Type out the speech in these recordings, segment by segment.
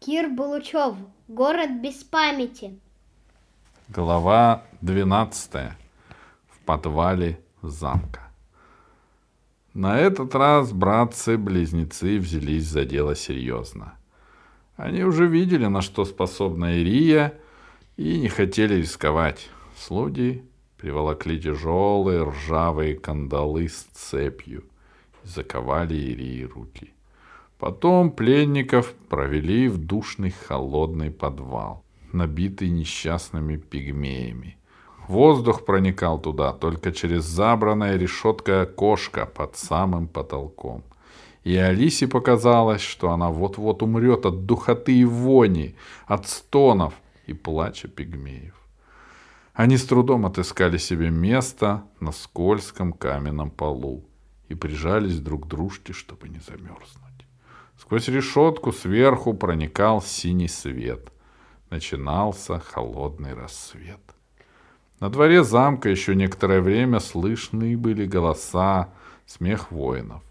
Кир Булучев. Город без памяти. Глава 12. В подвале замка. На этот раз братцы-близнецы взялись за дело серьезно. Они уже видели, на что способна Ирия, и не хотели рисковать. Слуги приволокли тяжелые ржавые кандалы с цепью и заковали Ирии руки. Потом пленников провели в душный холодный подвал, набитый несчастными пигмеями. Воздух проникал туда только через забранное решеткой окошко под самым потолком. И Алисе показалось, что она вот-вот умрет от духоты и вони, от стонов и плача пигмеев. Они с трудом отыскали себе место на скользком каменном полу и прижались друг к дружке, чтобы не замерзнуть. Сквозь решетку сверху проникал синий свет. Начинался холодный рассвет. На дворе замка еще некоторое время слышны были голоса, смех воинов.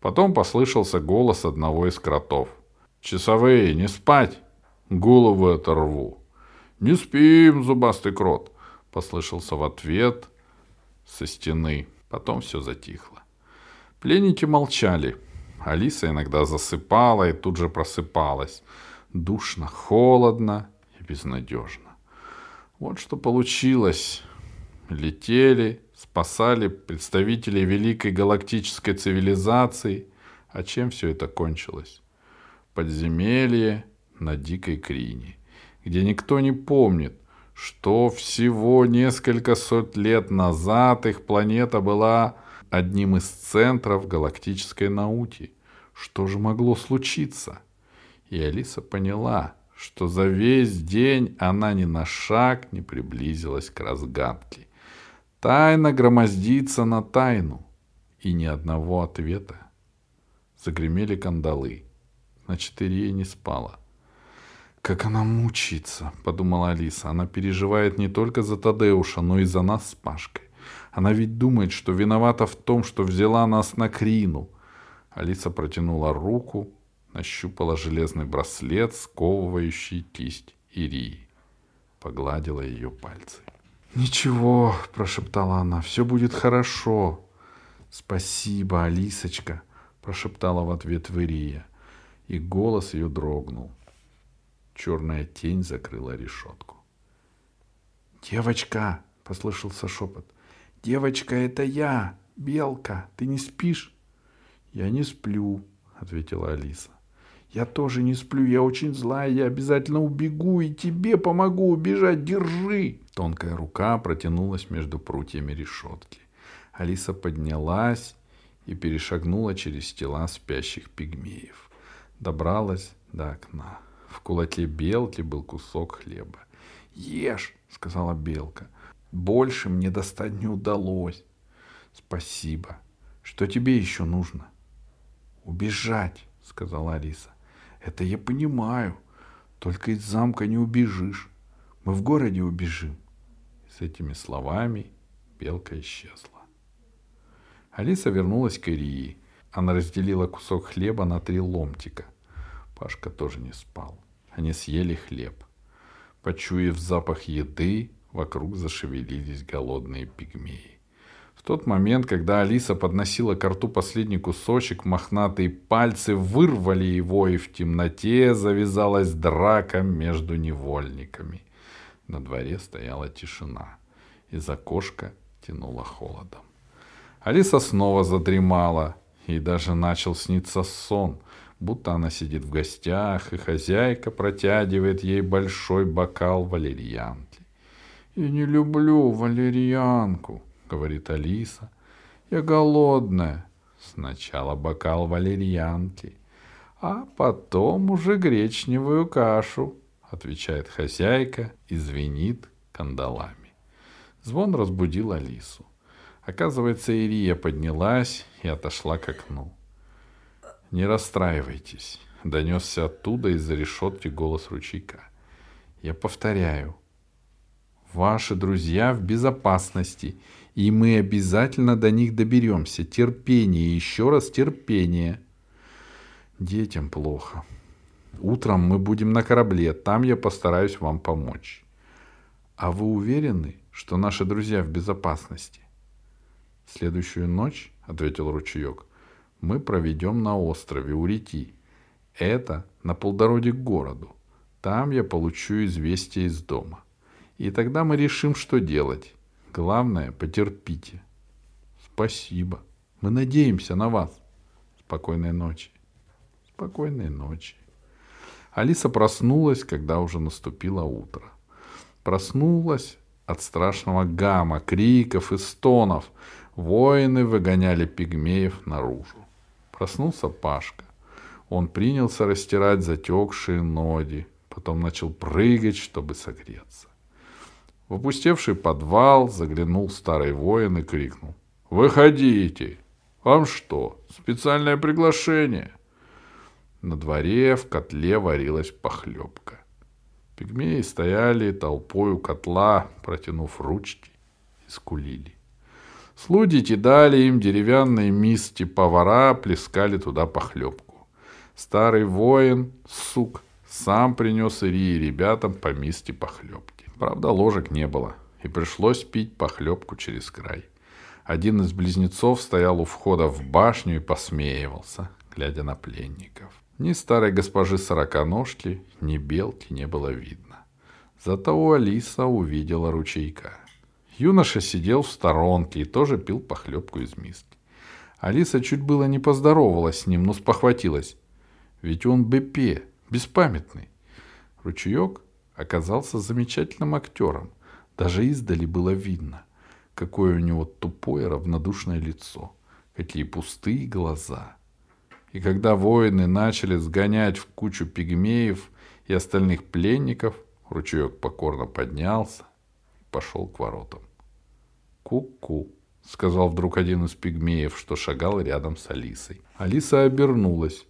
Потом послышался голос одного из кротов. «Часовые, не спать! Голову оторву!» «Не спим, зубастый крот!» — послышался в ответ со стены. Потом все затихло. Пленники молчали — Алиса иногда засыпала и тут же просыпалась. Душно, холодно и безнадежно. Вот что получилось. Летели, спасали представителей великой галактической цивилизации. А чем все это кончилось? Подземелье на дикой Крине, где никто не помнит, что всего несколько сот лет назад их планета была одним из центров галактической науки. Что же могло случиться? И Алиса поняла, что за весь день она ни на шаг не приблизилась к разгадке. Тайна громоздится на тайну, и ни одного ответа. Загремели кандалы. Значит, Ирия не спала. «Как она мучится!» — подумала Алиса. «Она переживает не только за Тадеуша, но и за нас с Пашкой. Она ведь думает, что виновата в том, что взяла нас на Крину. Алиса протянула руку, нащупала железный браслет, сковывающий кисть Ирии. Погладила ее пальцы. «Ничего», — прошептала она, — «все будет хорошо». «Спасибо, Алисочка», — прошептала в ответ Ирия, и голос ее дрогнул. Черная тень закрыла решетку. «Девочка!» — послышался шепот. «Девочка, это я, Белка, ты не спишь?» «Я не сплю», — ответила Алиса. «Я тоже не сплю, я очень злая, я обязательно убегу и тебе помогу убежать, держи!» Тонкая рука протянулась между прутьями решетки. Алиса поднялась и перешагнула через тела спящих пигмеев. Добралась до окна. В кулаке белки был кусок хлеба. «Ешь!» — сказала белка. Больше мне достать не удалось. Спасибо. Что тебе еще нужно? Убежать, сказала Алиса. Это я понимаю. Только из замка не убежишь. Мы в городе убежим. С этими словами белка исчезла. Алиса вернулась к Ирии. Она разделила кусок хлеба на три ломтика. Пашка тоже не спал. Они съели хлеб. Почуяв запах еды, Вокруг зашевелились голодные пигмеи. В тот момент, когда Алиса подносила к рту последний кусочек, мохнатые пальцы вырвали его, и в темноте завязалась драка между невольниками. На дворе стояла тишина. Из окошка тянуло холодом. Алиса снова задремала, и даже начал сниться сон, будто она сидит в гостях, и хозяйка протягивает ей большой бокал валерьянки. «Я не люблю валерьянку», — говорит Алиса. «Я голодная». Сначала бокал валерьянки, а потом уже гречневую кашу, отвечает хозяйка и звенит кандалами. Звон разбудил Алису. Оказывается, Ирия поднялась и отошла к окну. «Не расстраивайтесь», — донесся оттуда из-за решетки голос ручейка. «Я повторяю, Ваши друзья в безопасности, и мы обязательно до них доберемся. Терпение, еще раз терпение. Детям плохо. Утром мы будем на корабле, там я постараюсь вам помочь. А вы уверены, что наши друзья в безопасности? Следующую ночь, ответил ручеек, мы проведем на острове Урити. Это на полдороге к городу. Там я получу известие из дома. И тогда мы решим, что делать. Главное, потерпите. Спасибо. Мы надеемся на вас. Спокойной ночи. Спокойной ночи. Алиса проснулась, когда уже наступило утро. Проснулась от страшного гамма, криков и стонов. Воины выгоняли пигмеев наружу. Проснулся Пашка. Он принялся растирать затекшие ноги, потом начал прыгать, чтобы согреться. В опустевший подвал заглянул старый воин и крикнул. «Выходите! Вам что, специальное приглашение?» На дворе в котле варилась похлебка. Пигмеи стояли толпой у котла, протянув ручки и скулили. Слуги кидали им деревянные мисти, повара плескали туда похлебку. Старый воин, сук, сам принес Ири и ребятам по мисти похлебки. Правда, ложек не было, и пришлось пить похлебку через край. Один из близнецов стоял у входа в башню и посмеивался, глядя на пленников. Ни старой госпожи сороконожки, ни белки не было видно. Зато Алиса увидела ручейка. Юноша сидел в сторонке и тоже пил похлебку из миски. Алиса чуть было не поздоровалась с ним, но спохватилась. Ведь он БП, беспамятный. Ручеек оказался замечательным актером. Даже издали было видно, какое у него тупое равнодушное лицо, какие пустые глаза — и когда воины начали сгонять в кучу пигмеев и остальных пленников, ручеек покорно поднялся и пошел к воротам. «Ку-ку», — сказал вдруг один из пигмеев, что шагал рядом с Алисой. Алиса обернулась.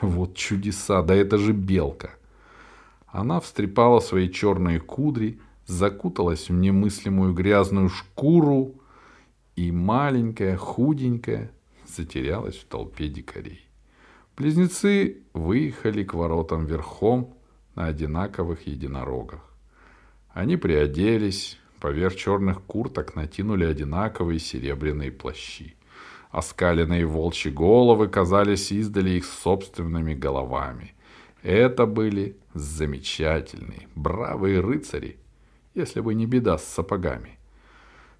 «Вот чудеса! Да это же белка!» Она встрепала свои черные кудри, закуталась в немыслимую грязную шкуру и маленькая, худенькая, затерялась в толпе дикарей. Близнецы выехали к воротам верхом на одинаковых единорогах. Они приоделись, поверх черных курток натянули одинаковые серебряные плащи. Оскаленные волчьи головы казались издали их собственными головами. Это были замечательные, бравые рыцари, если бы не беда с сапогами.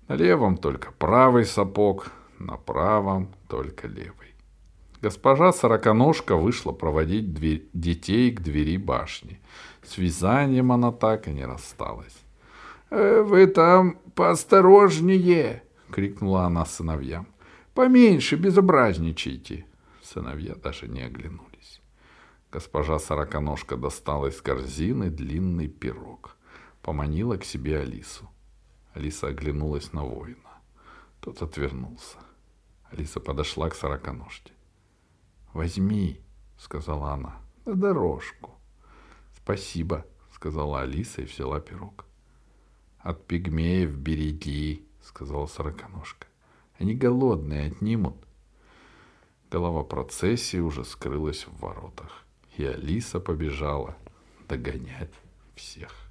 На левом только правый сапог, на правом только левый. Госпожа Сороконожка вышла проводить дверь, детей к двери башни. С вязанием она так и не рассталась. «Э, «Вы там поосторожнее!» — крикнула она сыновьям. «Поменьше безобразничайте!» Сыновья даже не оглянулись. Госпожа Сороконожка достала из корзины длинный пирог. Поманила к себе Алису. Алиса оглянулась на воина. Тот отвернулся. Алиса подошла к сороконожке. «Возьми», — сказала она, — «на дорожку». «Спасибо», — сказала Алиса и взяла пирог. «От пигмеев береги», — сказала сороконожка. «Они голодные, отнимут». Голова процессии уже скрылась в воротах, и Алиса побежала догонять всех.